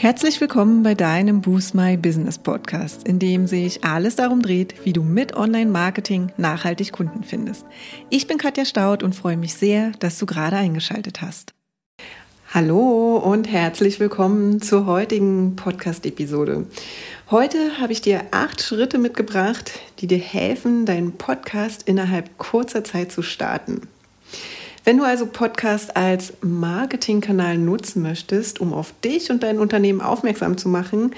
Herzlich willkommen bei deinem Boost My Business Podcast, in dem sich alles darum dreht, wie du mit Online-Marketing nachhaltig Kunden findest. Ich bin Katja Staud und freue mich sehr, dass du gerade eingeschaltet hast. Hallo und herzlich willkommen zur heutigen Podcast-Episode. Heute habe ich dir acht Schritte mitgebracht, die dir helfen, deinen Podcast innerhalb kurzer Zeit zu starten. Wenn du also Podcast als Marketingkanal nutzen möchtest, um auf dich und dein Unternehmen aufmerksam zu machen,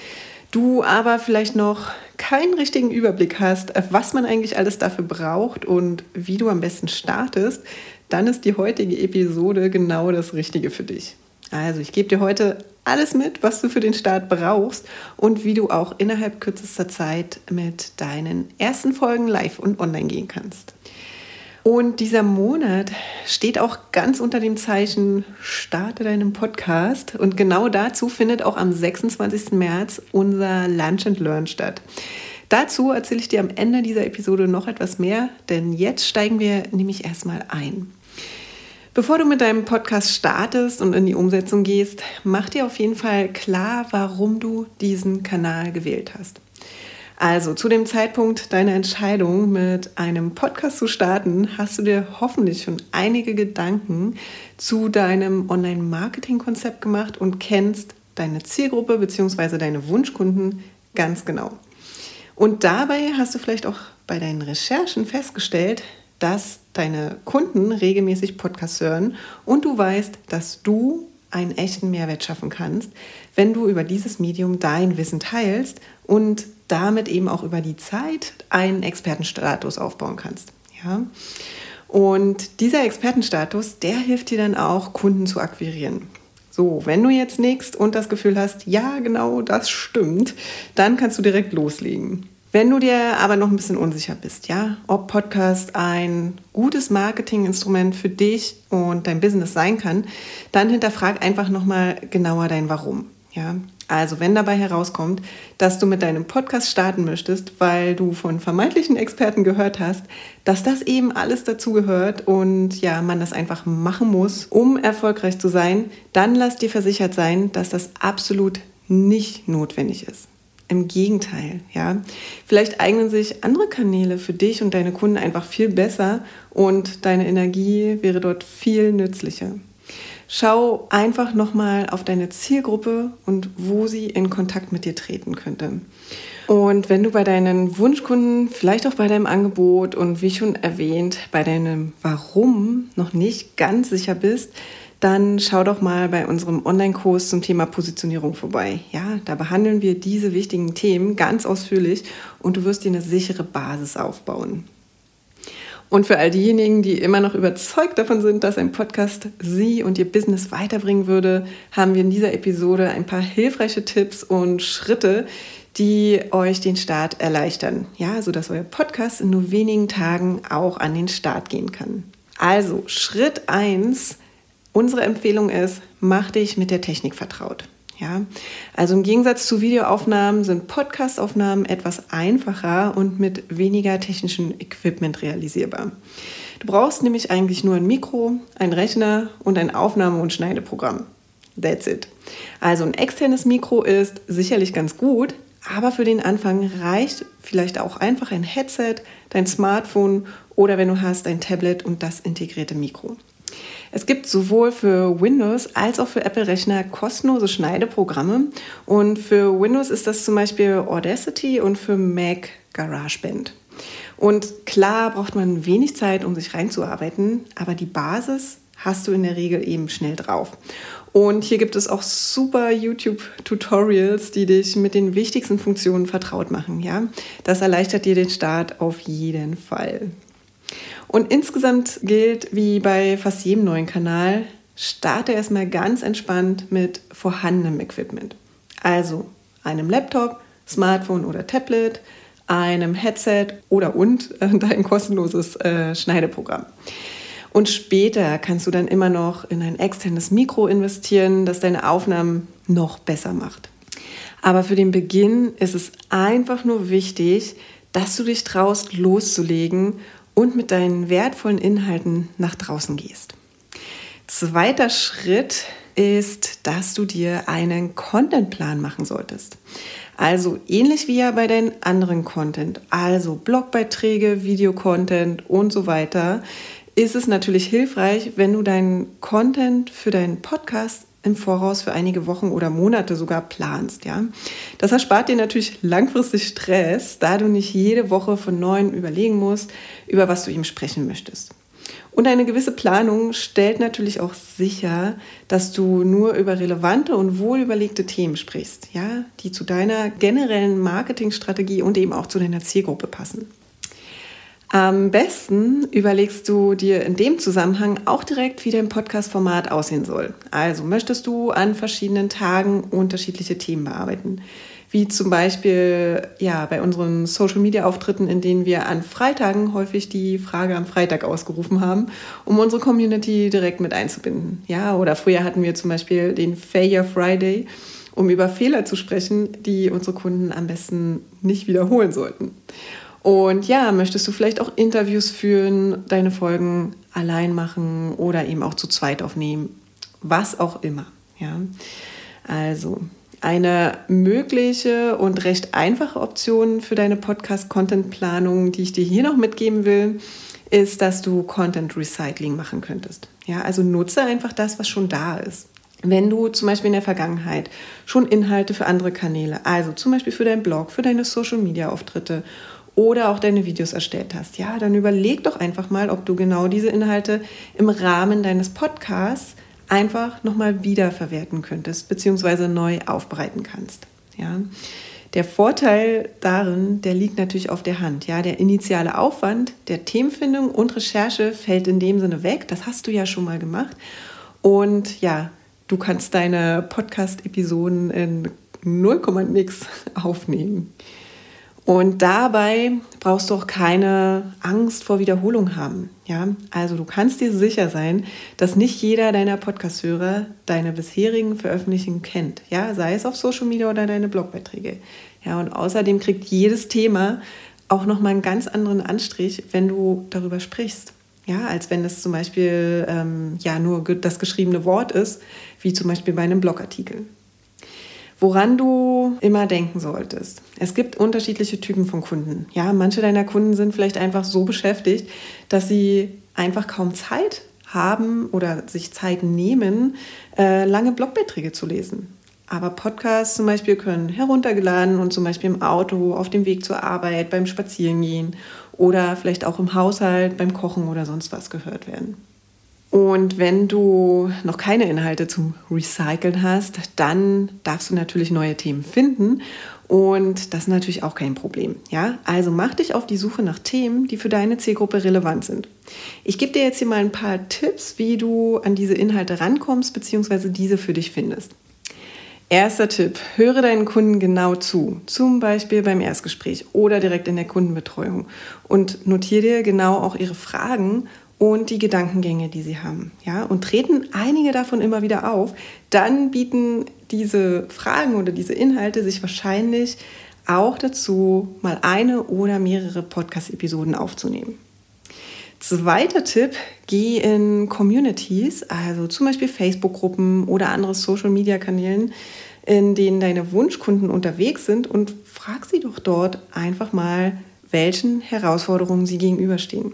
du aber vielleicht noch keinen richtigen Überblick hast, was man eigentlich alles dafür braucht und wie du am besten startest, dann ist die heutige Episode genau das Richtige für dich. Also ich gebe dir heute alles mit, was du für den Start brauchst und wie du auch innerhalb kürzester Zeit mit deinen ersten Folgen live und online gehen kannst. Und dieser Monat steht auch ganz unter dem Zeichen Starte deinen Podcast. Und genau dazu findet auch am 26. März unser Lunch and Learn statt. Dazu erzähle ich dir am Ende dieser Episode noch etwas mehr, denn jetzt steigen wir nämlich erstmal ein. Bevor du mit deinem Podcast startest und in die Umsetzung gehst, mach dir auf jeden Fall klar, warum du diesen Kanal gewählt hast. Also zu dem Zeitpunkt deiner Entscheidung, mit einem Podcast zu starten, hast du dir hoffentlich schon einige Gedanken zu deinem Online-Marketing-Konzept gemacht und kennst deine Zielgruppe bzw. deine Wunschkunden ganz genau. Und dabei hast du vielleicht auch bei deinen Recherchen festgestellt, dass deine Kunden regelmäßig Podcasts hören und du weißt, dass du einen echten Mehrwert schaffen kannst, wenn du über dieses Medium dein Wissen teilst und damit eben auch über die Zeit einen Expertenstatus aufbauen kannst. Ja? Und dieser Expertenstatus, der hilft dir dann auch, Kunden zu akquirieren. So, wenn du jetzt nickst und das Gefühl hast, ja, genau, das stimmt, dann kannst du direkt loslegen. Wenn du dir aber noch ein bisschen unsicher bist, ja, ob Podcast ein gutes Marketinginstrument für dich und dein Business sein kann, dann hinterfrag einfach nochmal genauer dein Warum. Ja, also wenn dabei herauskommt, dass du mit deinem Podcast starten möchtest, weil du von vermeintlichen Experten gehört hast, dass das eben alles dazugehört und ja, man das einfach machen muss, um erfolgreich zu sein, dann lass dir versichert sein, dass das absolut nicht notwendig ist. Im Gegenteil, ja. Vielleicht eignen sich andere Kanäle für dich und deine Kunden einfach viel besser und deine Energie wäre dort viel nützlicher. Schau einfach nochmal auf deine Zielgruppe und wo sie in Kontakt mit dir treten könnte. Und wenn du bei deinen Wunschkunden, vielleicht auch bei deinem Angebot und wie schon erwähnt, bei deinem Warum noch nicht ganz sicher bist, dann schau doch mal bei unserem Online-Kurs zum Thema Positionierung vorbei. Ja, da behandeln wir diese wichtigen Themen ganz ausführlich und du wirst dir eine sichere Basis aufbauen. Und für all diejenigen, die immer noch überzeugt davon sind, dass ein Podcast Sie und Ihr Business weiterbringen würde, haben wir in dieser Episode ein paar hilfreiche Tipps und Schritte, die euch den Start erleichtern. Ja, sodass euer Podcast in nur wenigen Tagen auch an den Start gehen kann. Also, Schritt 1, unsere Empfehlung ist, mach dich mit der Technik vertraut. Ja, also im Gegensatz zu Videoaufnahmen sind Podcastaufnahmen etwas einfacher und mit weniger technischem Equipment realisierbar. Du brauchst nämlich eigentlich nur ein Mikro, ein Rechner und ein Aufnahme- und Schneideprogramm. That's it. Also ein externes Mikro ist sicherlich ganz gut, aber für den Anfang reicht vielleicht auch einfach ein Headset, dein Smartphone oder wenn du hast, ein Tablet und das integrierte Mikro. Es gibt sowohl für Windows als auch für Apple-Rechner kostenlose Schneideprogramme. Und für Windows ist das zum Beispiel Audacity und für Mac GarageBand. Und klar braucht man wenig Zeit, um sich reinzuarbeiten, aber die Basis hast du in der Regel eben schnell drauf. Und hier gibt es auch super YouTube-Tutorials, die dich mit den wichtigsten Funktionen vertraut machen. Ja, das erleichtert dir den Start auf jeden Fall. Und insgesamt gilt, wie bei fast jedem neuen Kanal, starte erstmal ganz entspannt mit vorhandenem Equipment. Also einem Laptop, Smartphone oder Tablet, einem Headset oder und dein kostenloses äh, Schneideprogramm. Und später kannst du dann immer noch in ein externes Mikro investieren, das deine Aufnahmen noch besser macht. Aber für den Beginn ist es einfach nur wichtig, dass du dich traust, loszulegen und mit deinen wertvollen Inhalten nach draußen gehst. Zweiter Schritt ist, dass du dir einen Contentplan machen solltest. Also ähnlich wie ja bei deinen anderen Content, also Blogbeiträge, Videocontent und so weiter, ist es natürlich hilfreich, wenn du deinen Content für deinen Podcast im Voraus für einige Wochen oder Monate sogar planst, ja. Das erspart dir natürlich langfristig Stress, da du nicht jede Woche von neuem überlegen musst, über was du ihm sprechen möchtest. Und eine gewisse Planung stellt natürlich auch sicher, dass du nur über relevante und wohlüberlegte Themen sprichst, ja, die zu deiner generellen Marketingstrategie und eben auch zu deiner Zielgruppe passen. Am besten überlegst du dir in dem Zusammenhang auch direkt, wie dein Podcast-Format aussehen soll. Also möchtest du an verschiedenen Tagen unterschiedliche Themen bearbeiten wie zum Beispiel ja, bei unseren Social-Media-Auftritten, in denen wir an Freitagen häufig die Frage am Freitag ausgerufen haben, um unsere Community direkt mit einzubinden. Ja, oder früher hatten wir zum Beispiel den Failure Friday, um über Fehler zu sprechen, die unsere Kunden am besten nicht wiederholen sollten. Und ja, möchtest du vielleicht auch Interviews führen, deine Folgen allein machen oder eben auch zu zweit aufnehmen, was auch immer. Ja, also eine mögliche und recht einfache Option für deine Podcast-Content-Planung, die ich dir hier noch mitgeben will, ist, dass du Content Recycling machen könntest. Ja, also nutze einfach das, was schon da ist. Wenn du zum Beispiel in der Vergangenheit schon Inhalte für andere Kanäle, also zum Beispiel für deinen Blog, für deine Social-Media-Auftritte oder auch deine Videos erstellt hast, ja, dann überleg doch einfach mal, ob du genau diese Inhalte im Rahmen deines Podcasts einfach nochmal wiederverwerten könntest, beziehungsweise neu aufbereiten kannst. Ja. Der Vorteil darin, der liegt natürlich auf der Hand. Ja, der initiale Aufwand der Themenfindung und Recherche fällt in dem Sinne weg. Das hast du ja schon mal gemacht. Und ja, du kannst deine Podcast-Episoden in 0, nix aufnehmen. Und dabei brauchst du auch keine Angst vor Wiederholung haben. Ja? Also du kannst dir sicher sein, dass nicht jeder deiner Podcast-Hörer deine bisherigen Veröffentlichungen kennt. Ja? Sei es auf Social Media oder deine Blogbeiträge. Ja? Und außerdem kriegt jedes Thema auch nochmal einen ganz anderen Anstrich, wenn du darüber sprichst. Ja, als wenn es zum Beispiel ähm, ja, nur das geschriebene Wort ist, wie zum Beispiel bei einem Blogartikel. Woran du immer denken solltest. Es gibt unterschiedliche Typen von Kunden. Ja, manche deiner Kunden sind vielleicht einfach so beschäftigt, dass sie einfach kaum Zeit haben oder sich Zeit nehmen, äh, lange Blogbeiträge zu lesen. Aber Podcasts zum Beispiel können heruntergeladen und zum Beispiel im Auto, auf dem Weg zur Arbeit, beim Spazierengehen oder vielleicht auch im Haushalt, beim Kochen oder sonst was gehört werden. Und wenn du noch keine Inhalte zum Recyceln hast, dann darfst du natürlich neue Themen finden. Und das ist natürlich auch kein Problem. Ja? Also mach dich auf die Suche nach Themen, die für deine Zielgruppe relevant sind. Ich gebe dir jetzt hier mal ein paar Tipps, wie du an diese Inhalte rankommst, bzw. diese für dich findest. Erster Tipp, höre deinen Kunden genau zu, zum Beispiel beim Erstgespräch oder direkt in der Kundenbetreuung und notiere dir genau auch ihre Fragen und die Gedankengänge, die sie haben. Ja? Und treten einige davon immer wieder auf, dann bieten diese Fragen oder diese Inhalte sich wahrscheinlich auch dazu, mal eine oder mehrere Podcast-Episoden aufzunehmen. Zweiter Tipp, geh in Communities, also zum Beispiel Facebook-Gruppen oder andere Social-Media-Kanälen, in denen deine Wunschkunden unterwegs sind und frag sie doch dort einfach mal, welchen Herausforderungen sie gegenüberstehen.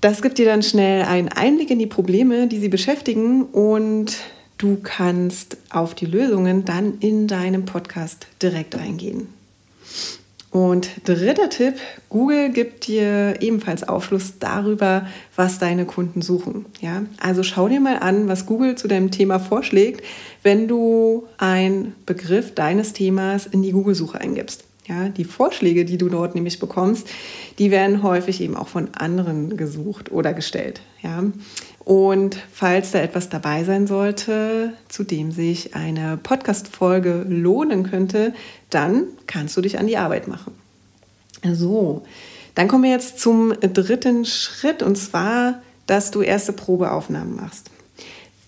Das gibt dir dann schnell einen Einblick in die Probleme, die sie beschäftigen und du kannst auf die Lösungen dann in deinem Podcast direkt eingehen. Und dritter Tipp, Google gibt dir ebenfalls Aufschluss darüber, was deine Kunden suchen. Ja? Also schau dir mal an, was Google zu deinem Thema vorschlägt, wenn du einen Begriff deines Themas in die Google-Suche eingibst. Ja, die Vorschläge, die du dort nämlich bekommst, die werden häufig eben auch von anderen gesucht oder gestellt. Ja. Und falls da etwas dabei sein sollte, zu dem sich eine Podcast-Folge lohnen könnte, dann kannst du dich an die Arbeit machen. So, dann kommen wir jetzt zum dritten Schritt und zwar, dass du erste Probeaufnahmen machst.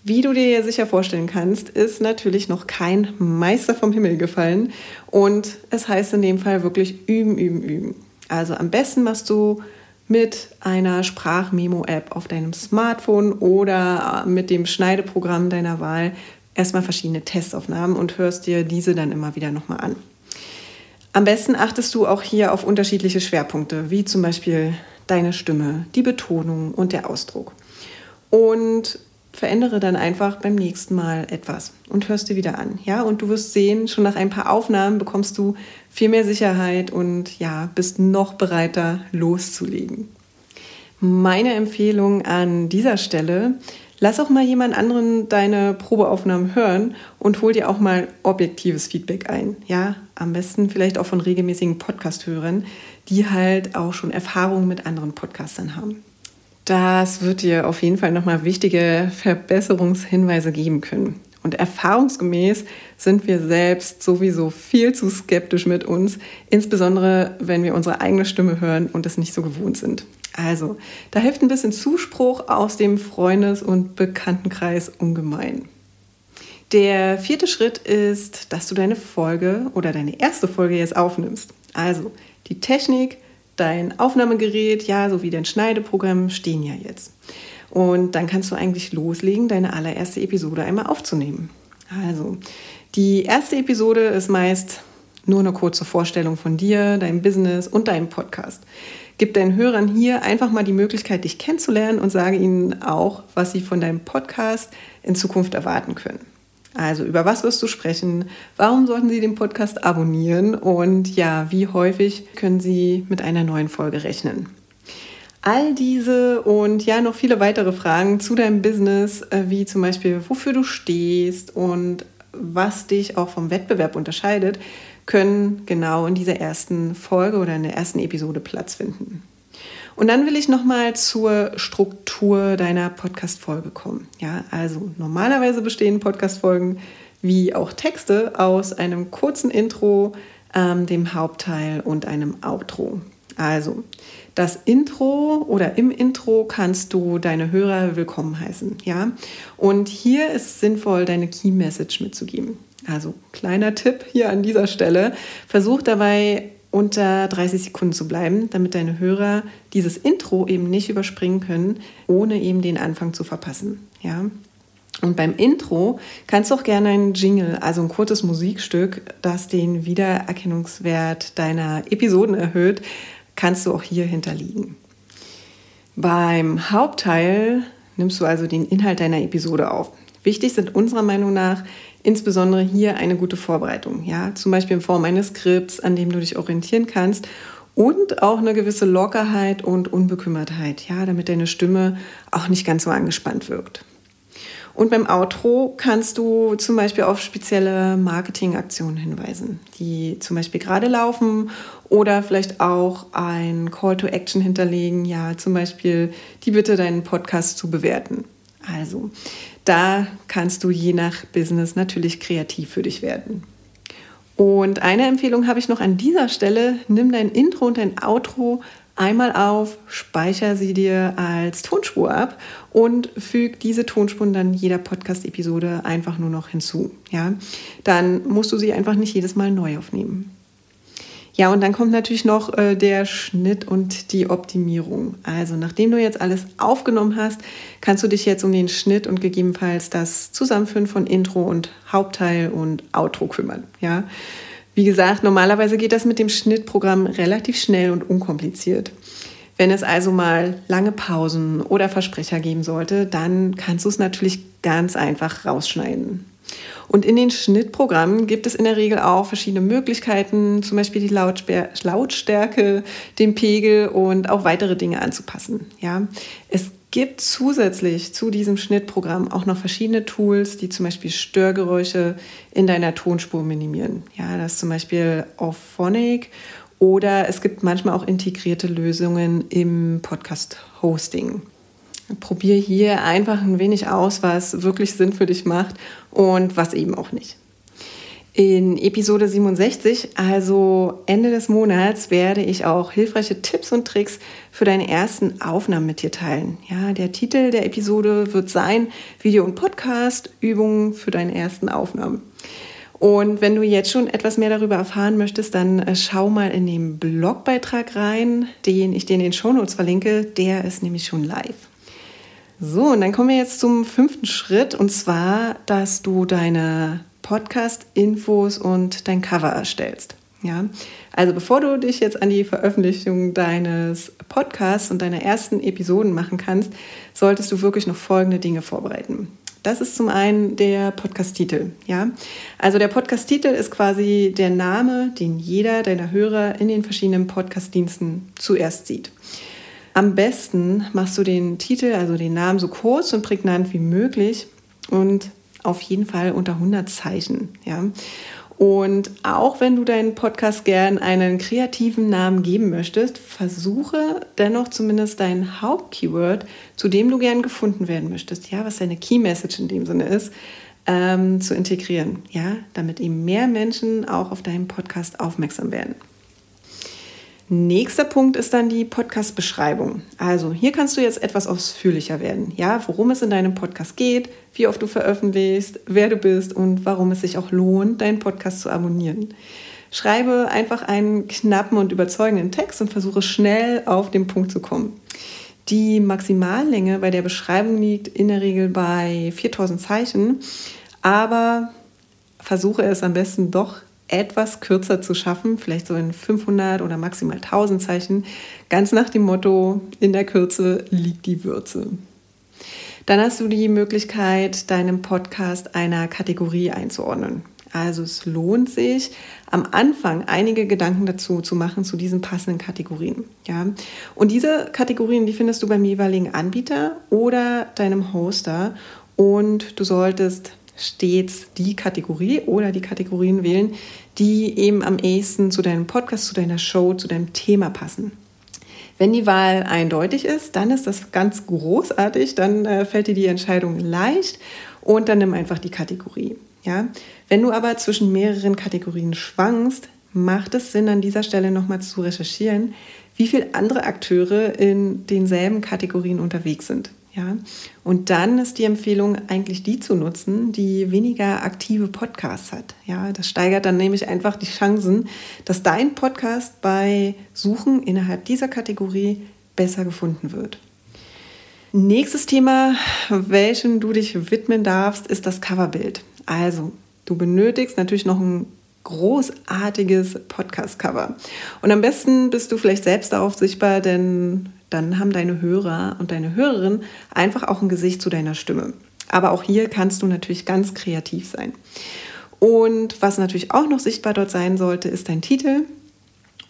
Wie du dir sicher vorstellen kannst, ist natürlich noch kein Meister vom Himmel gefallen. Und es heißt in dem Fall wirklich üben, üben, üben. Also am besten machst du mit einer Sprachmemo-App auf deinem Smartphone oder mit dem Schneideprogramm deiner Wahl erstmal verschiedene Testaufnahmen und hörst dir diese dann immer wieder nochmal an. Am besten achtest du auch hier auf unterschiedliche Schwerpunkte, wie zum Beispiel deine Stimme, die Betonung und der Ausdruck. Und verändere dann einfach beim nächsten Mal etwas und hörst dir wieder an. Ja, und du wirst sehen, schon nach ein paar Aufnahmen bekommst du viel mehr Sicherheit und ja, bist noch bereiter loszulegen. Meine Empfehlung an dieser Stelle, lass auch mal jemand anderen deine Probeaufnahmen hören und hol dir auch mal objektives Feedback ein. Ja, am besten vielleicht auch von regelmäßigen Podcast-Hörern, die halt auch schon Erfahrungen mit anderen Podcastern haben. Das wird dir auf jeden Fall nochmal wichtige Verbesserungshinweise geben können. Und erfahrungsgemäß sind wir selbst sowieso viel zu skeptisch mit uns, insbesondere wenn wir unsere eigene Stimme hören und es nicht so gewohnt sind. Also, da hilft ein bisschen Zuspruch aus dem Freundes- und Bekanntenkreis ungemein. Der vierte Schritt ist, dass du deine Folge oder deine erste Folge jetzt aufnimmst. Also die Technik, dein Aufnahmegerät, ja, sowie dein Schneideprogramm stehen ja jetzt. Und dann kannst du eigentlich loslegen, deine allererste Episode einmal aufzunehmen. Also, die erste Episode ist meist nur eine kurze Vorstellung von dir, deinem Business und deinem Podcast. Gib deinen Hörern hier einfach mal die Möglichkeit, dich kennenzulernen und sage ihnen auch, was sie von deinem Podcast in Zukunft erwarten können. Also über was wirst du sprechen? Warum sollten Sie den Podcast abonnieren? Und ja, wie häufig können Sie mit einer neuen Folge rechnen? All diese und ja noch viele weitere Fragen zu deinem Business, äh, wie zum Beispiel, wofür du stehst und was dich auch vom Wettbewerb unterscheidet, können genau in dieser ersten Folge oder in der ersten Episode Platz finden. Und dann will ich nochmal zur Struktur deiner Podcast-Folge kommen. Ja, also normalerweise bestehen Podcast-Folgen wie auch Texte aus einem kurzen Intro, ähm, dem Hauptteil und einem Outro. Also das Intro oder im Intro kannst du deine Hörer willkommen heißen, ja. Und hier ist es sinnvoll, deine Key Message mitzugeben. Also kleiner Tipp hier an dieser Stelle: Versuch dabei unter 30 Sekunden zu bleiben, damit deine Hörer dieses Intro eben nicht überspringen können, ohne eben den Anfang zu verpassen. Ja? Und beim Intro kannst du auch gerne ein Jingle, also ein kurzes Musikstück, das den Wiedererkennungswert deiner Episoden erhöht, kannst du auch hier hinterlegen. Beim Hauptteil nimmst du also den Inhalt deiner Episode auf. Wichtig sind unserer Meinung nach insbesondere hier eine gute Vorbereitung, ja, zum Beispiel in Form eines Skripts, an dem du dich orientieren kannst und auch eine gewisse Lockerheit und Unbekümmertheit, ja, damit deine Stimme auch nicht ganz so angespannt wirkt. Und beim Outro kannst du zum Beispiel auf spezielle Marketingaktionen hinweisen, die zum Beispiel gerade laufen oder vielleicht auch ein Call to Action hinterlegen, ja, zum Beispiel die Bitte, deinen Podcast zu bewerten. Also, da kannst du je nach Business natürlich kreativ für dich werden. Und eine Empfehlung habe ich noch an dieser Stelle. Nimm dein Intro und dein Outro einmal auf, speicher sie dir als Tonspur ab und füg diese Tonspuren dann jeder Podcast-Episode einfach nur noch hinzu. Ja? Dann musst du sie einfach nicht jedes Mal neu aufnehmen. Ja, und dann kommt natürlich noch äh, der Schnitt und die Optimierung. Also nachdem du jetzt alles aufgenommen hast, kannst du dich jetzt um den Schnitt und gegebenenfalls das Zusammenführen von Intro und Hauptteil und Outro kümmern. Ja, wie gesagt, normalerweise geht das mit dem Schnittprogramm relativ schnell und unkompliziert. Wenn es also mal lange Pausen oder Versprecher geben sollte, dann kannst du es natürlich ganz einfach rausschneiden. Und in den Schnittprogrammen gibt es in der Regel auch verschiedene Möglichkeiten, zum Beispiel die Lautstärke, den Pegel und auch weitere Dinge anzupassen. Ja, es gibt zusätzlich zu diesem Schnittprogramm auch noch verschiedene Tools, die zum Beispiel Störgeräusche in deiner Tonspur minimieren. Ja, das ist zum Beispiel Auphonic oder es gibt manchmal auch integrierte Lösungen im Podcast-Hosting. Probier hier einfach ein wenig aus, was wirklich Sinn für dich macht und was eben auch nicht. In Episode 67, also Ende des Monats, werde ich auch hilfreiche Tipps und Tricks für deine ersten Aufnahmen mit dir teilen. Ja, der Titel der Episode wird sein Video und Podcast Übungen für deine ersten Aufnahmen. Und wenn du jetzt schon etwas mehr darüber erfahren möchtest, dann äh, schau mal in den Blogbeitrag rein, den ich dir in den Shownotes verlinke. Der ist nämlich schon live. So, und dann kommen wir jetzt zum fünften Schritt, und zwar, dass du deine Podcast-Infos und dein Cover erstellst. Ja, also bevor du dich jetzt an die Veröffentlichung deines Podcasts und deiner ersten Episoden machen kannst, solltest du wirklich noch folgende Dinge vorbereiten. Das ist zum einen der Podcast-Titel. Ja? Also der Podcast-Titel ist quasi der Name, den jeder deiner Hörer in den verschiedenen Podcast-Diensten zuerst sieht. Am besten machst du den Titel, also den Namen, so kurz und prägnant wie möglich und auf jeden Fall unter 100 Zeichen. Ja? Und auch wenn du deinen Podcast gern einen kreativen Namen geben möchtest, versuche dennoch zumindest dein Hauptkeyword, zu dem du gern gefunden werden möchtest, ja, was deine Key Message in dem Sinne ist, ähm, zu integrieren, ja, damit eben mehr Menschen auch auf deinen Podcast aufmerksam werden. Nächster Punkt ist dann die Podcast-Beschreibung. Also hier kannst du jetzt etwas ausführlicher werden. Ja, worum es in deinem Podcast geht, wie oft du veröffentlichst, wer du bist und warum es sich auch lohnt, deinen Podcast zu abonnieren. Schreibe einfach einen knappen und überzeugenden Text und versuche schnell auf den Punkt zu kommen. Die Maximallänge bei der Beschreibung liegt in der Regel bei 4000 Zeichen, aber versuche es am besten doch etwas kürzer zu schaffen, vielleicht so in 500 oder maximal 1000 Zeichen, ganz nach dem Motto, in der Kürze liegt die Würze. Dann hast du die Möglichkeit, deinem Podcast einer Kategorie einzuordnen. Also es lohnt sich, am Anfang einige Gedanken dazu zu machen zu diesen passenden Kategorien. Ja? Und diese Kategorien, die findest du beim jeweiligen Anbieter oder deinem Hoster. Und du solltest stets die Kategorie oder die Kategorien wählen, die eben am ehesten zu deinem Podcast, zu deiner Show, zu deinem Thema passen. Wenn die Wahl eindeutig ist, dann ist das ganz großartig, dann äh, fällt dir die Entscheidung leicht und dann nimm einfach die Kategorie. Ja? Wenn du aber zwischen mehreren Kategorien schwankst, macht es Sinn, an dieser Stelle nochmal zu recherchieren, wie viele andere Akteure in denselben Kategorien unterwegs sind. Ja? Und dann ist die Empfehlung eigentlich die zu nutzen, die weniger aktive Podcasts hat. Ja? Das steigert dann nämlich einfach die Chancen, dass dein Podcast bei Suchen innerhalb dieser Kategorie besser gefunden wird. Nächstes Thema, welchem du dich widmen darfst, ist das Coverbild. Also, du benötigst natürlich noch ein großartiges Podcast-Cover. Und am besten bist du vielleicht selbst darauf sichtbar, denn dann haben deine Hörer und deine Hörerin einfach auch ein Gesicht zu deiner Stimme. Aber auch hier kannst du natürlich ganz kreativ sein. Und was natürlich auch noch sichtbar dort sein sollte, ist dein Titel.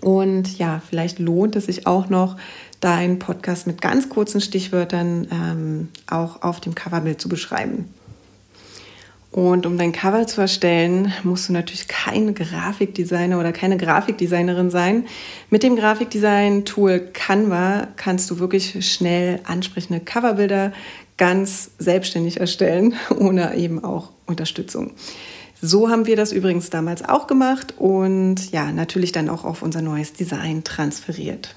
Und ja, vielleicht lohnt es sich auch noch, deinen Podcast mit ganz kurzen Stichwörtern ähm, auch auf dem Coverbild zu beschreiben. Und um dein Cover zu erstellen, musst du natürlich kein Grafikdesigner oder keine Grafikdesignerin sein. Mit dem Grafikdesign-Tool Canva kannst du wirklich schnell ansprechende Coverbilder ganz selbstständig erstellen, ohne eben auch Unterstützung. So haben wir das übrigens damals auch gemacht und ja, natürlich dann auch auf unser neues Design transferiert.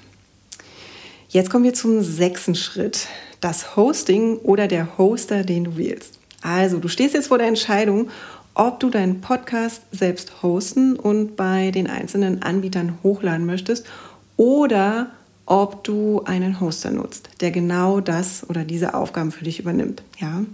Jetzt kommen wir zum sechsten Schritt, das Hosting oder der Hoster, den du wählst. Also, du stehst jetzt vor der Entscheidung, ob du deinen Podcast selbst hosten und bei den einzelnen Anbietern hochladen möchtest oder ob du einen Hoster nutzt, der genau das oder diese Aufgaben für dich übernimmt. Ja?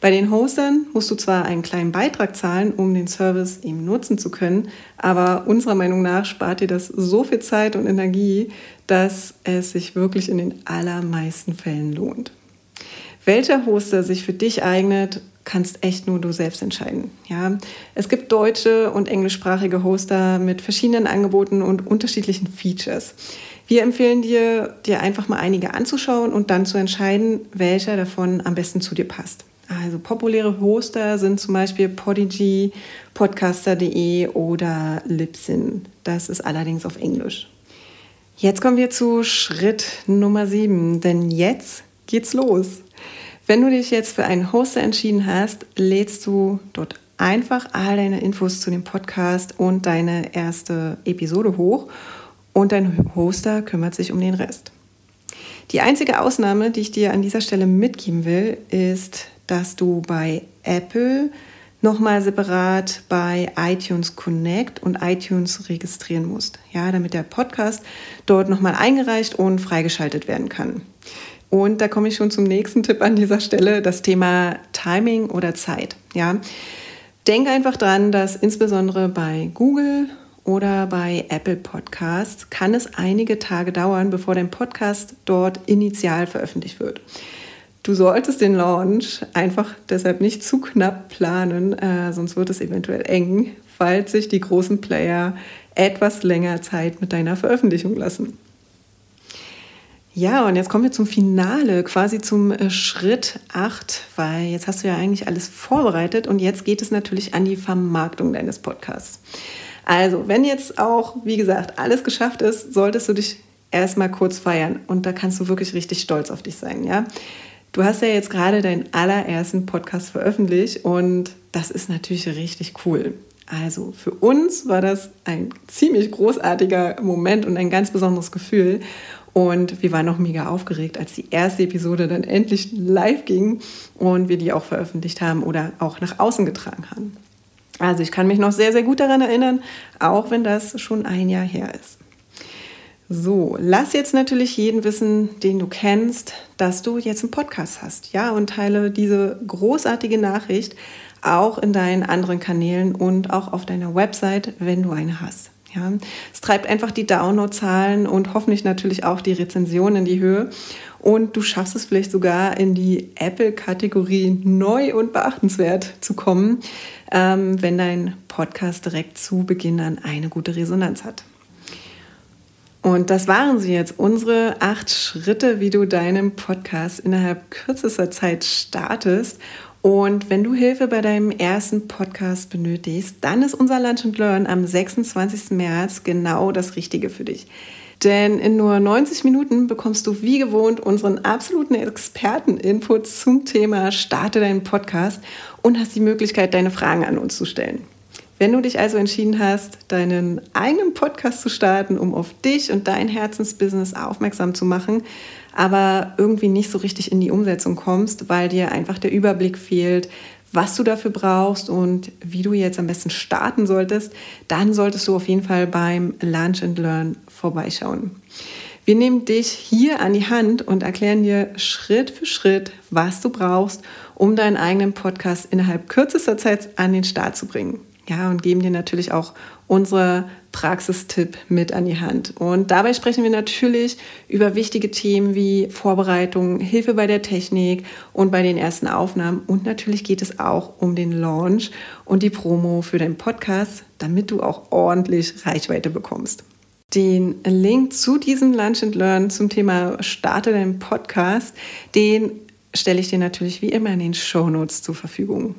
Bei den Hostern musst du zwar einen kleinen Beitrag zahlen, um den Service eben nutzen zu können, aber unserer Meinung nach spart dir das so viel Zeit und Energie, dass es sich wirklich in den allermeisten Fällen lohnt. Welcher Hoster sich für dich eignet, kannst echt nur du selbst entscheiden. Ja, es gibt deutsche und englischsprachige Hoster mit verschiedenen Angeboten und unterschiedlichen Features. Wir empfehlen dir, dir einfach mal einige anzuschauen und dann zu entscheiden, welcher davon am besten zu dir passt. Also populäre Hoster sind zum Beispiel Podigy, Podcaster.de oder Libsyn. Das ist allerdings auf Englisch. Jetzt kommen wir zu Schritt Nummer 7, denn jetzt geht's los. Wenn du dich jetzt für einen Hoster entschieden hast, lädst du dort einfach all deine Infos zu dem Podcast und deine erste Episode hoch und dein Hoster kümmert sich um den Rest. Die einzige Ausnahme, die ich dir an dieser Stelle mitgeben will, ist, dass du bei Apple nochmal separat bei iTunes Connect und iTunes registrieren musst, ja, damit der Podcast dort nochmal eingereicht und freigeschaltet werden kann. Und da komme ich schon zum nächsten Tipp an dieser Stelle, das Thema Timing oder Zeit, ja. Denk einfach dran, dass insbesondere bei Google oder bei Apple Podcasts kann es einige Tage dauern, bevor dein Podcast dort initial veröffentlicht wird. Du solltest den Launch einfach deshalb nicht zu knapp planen, äh, sonst wird es eventuell eng, falls sich die großen Player etwas länger Zeit mit deiner Veröffentlichung lassen. Ja, und jetzt kommen wir zum Finale, quasi zum äh, Schritt 8, weil jetzt hast du ja eigentlich alles vorbereitet und jetzt geht es natürlich an die Vermarktung deines Podcasts. Also, wenn jetzt auch, wie gesagt, alles geschafft ist, solltest du dich erstmal kurz feiern und da kannst du wirklich richtig stolz auf dich sein, ja? Du hast ja jetzt gerade deinen allerersten Podcast veröffentlicht und das ist natürlich richtig cool. Also für uns war das ein ziemlich großartiger Moment und ein ganz besonderes Gefühl. Und wir waren noch mega aufgeregt, als die erste Episode dann endlich live ging und wir die auch veröffentlicht haben oder auch nach außen getragen haben. Also ich kann mich noch sehr, sehr gut daran erinnern, auch wenn das schon ein Jahr her ist. So, lass jetzt natürlich jeden wissen, den du kennst, dass du jetzt einen Podcast hast, ja, und teile diese großartige Nachricht auch in deinen anderen Kanälen und auch auf deiner Website, wenn du eine hast. Ja, es treibt einfach die Downloadzahlen und hoffentlich natürlich auch die Rezensionen in die Höhe. Und du schaffst es vielleicht sogar in die Apple-Kategorie neu und beachtenswert zu kommen, ähm, wenn dein Podcast direkt zu Beginn an eine gute Resonanz hat. Und das waren sie jetzt, unsere acht Schritte, wie du deinen Podcast innerhalb kürzester Zeit startest. Und wenn du Hilfe bei deinem ersten Podcast benötigst, dann ist unser Lunch and Learn am 26. März genau das Richtige für dich. Denn in nur 90 Minuten bekommst du wie gewohnt unseren absoluten Experten-Input zum Thema Starte deinen Podcast und hast die Möglichkeit, deine Fragen an uns zu stellen. Wenn du dich also entschieden hast, deinen eigenen Podcast zu starten, um auf dich und dein Herzensbusiness aufmerksam zu machen, aber irgendwie nicht so richtig in die Umsetzung kommst, weil dir einfach der Überblick fehlt, was du dafür brauchst und wie du jetzt am besten starten solltest, dann solltest du auf jeden Fall beim Lunch and Learn vorbeischauen. Wir nehmen dich hier an die Hand und erklären dir Schritt für Schritt, was du brauchst, um deinen eigenen Podcast innerhalb kürzester Zeit an den Start zu bringen. Ja, und geben dir natürlich auch unsere Praxistipp mit an die Hand. Und dabei sprechen wir natürlich über wichtige Themen wie Vorbereitung, Hilfe bei der Technik und bei den ersten Aufnahmen. Und natürlich geht es auch um den Launch und die Promo für deinen Podcast, damit du auch ordentlich Reichweite bekommst. Den Link zu diesem Lunch and Learn zum Thema Starte deinen Podcast, den stelle ich dir natürlich wie immer in den Show Notes zur Verfügung.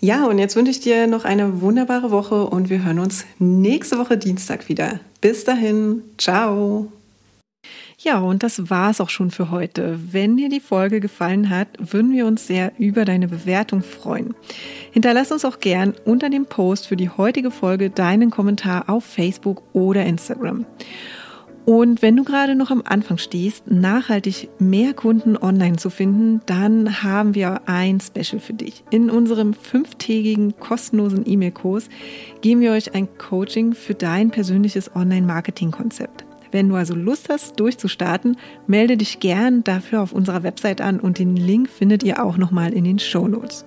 Ja, und jetzt wünsche ich dir noch eine wunderbare Woche und wir hören uns nächste Woche Dienstag wieder. Bis dahin, ciao. Ja, und das war es auch schon für heute. Wenn dir die Folge gefallen hat, würden wir uns sehr über deine Bewertung freuen. Hinterlass uns auch gern unter dem Post für die heutige Folge deinen Kommentar auf Facebook oder Instagram. Und wenn du gerade noch am Anfang stehst, nachhaltig mehr Kunden online zu finden, dann haben wir ein Special für dich. In unserem fünftägigen kostenlosen E-Mail-Kurs geben wir euch ein Coaching für dein persönliches Online-Marketing-Konzept. Wenn du also Lust hast, durchzustarten, melde dich gern dafür auf unserer Website an und den Link findet ihr auch nochmal in den Show Notes.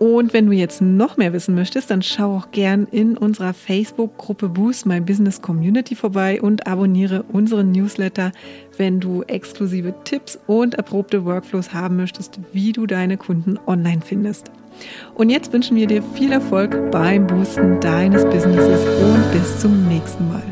Und wenn du jetzt noch mehr wissen möchtest, dann schau auch gern in unserer Facebook-Gruppe Boost My Business Community vorbei und abonniere unseren Newsletter, wenn du exklusive Tipps und erprobte Workflows haben möchtest, wie du deine Kunden online findest. Und jetzt wünschen wir dir viel Erfolg beim Boosten deines Businesses und bis zum nächsten Mal.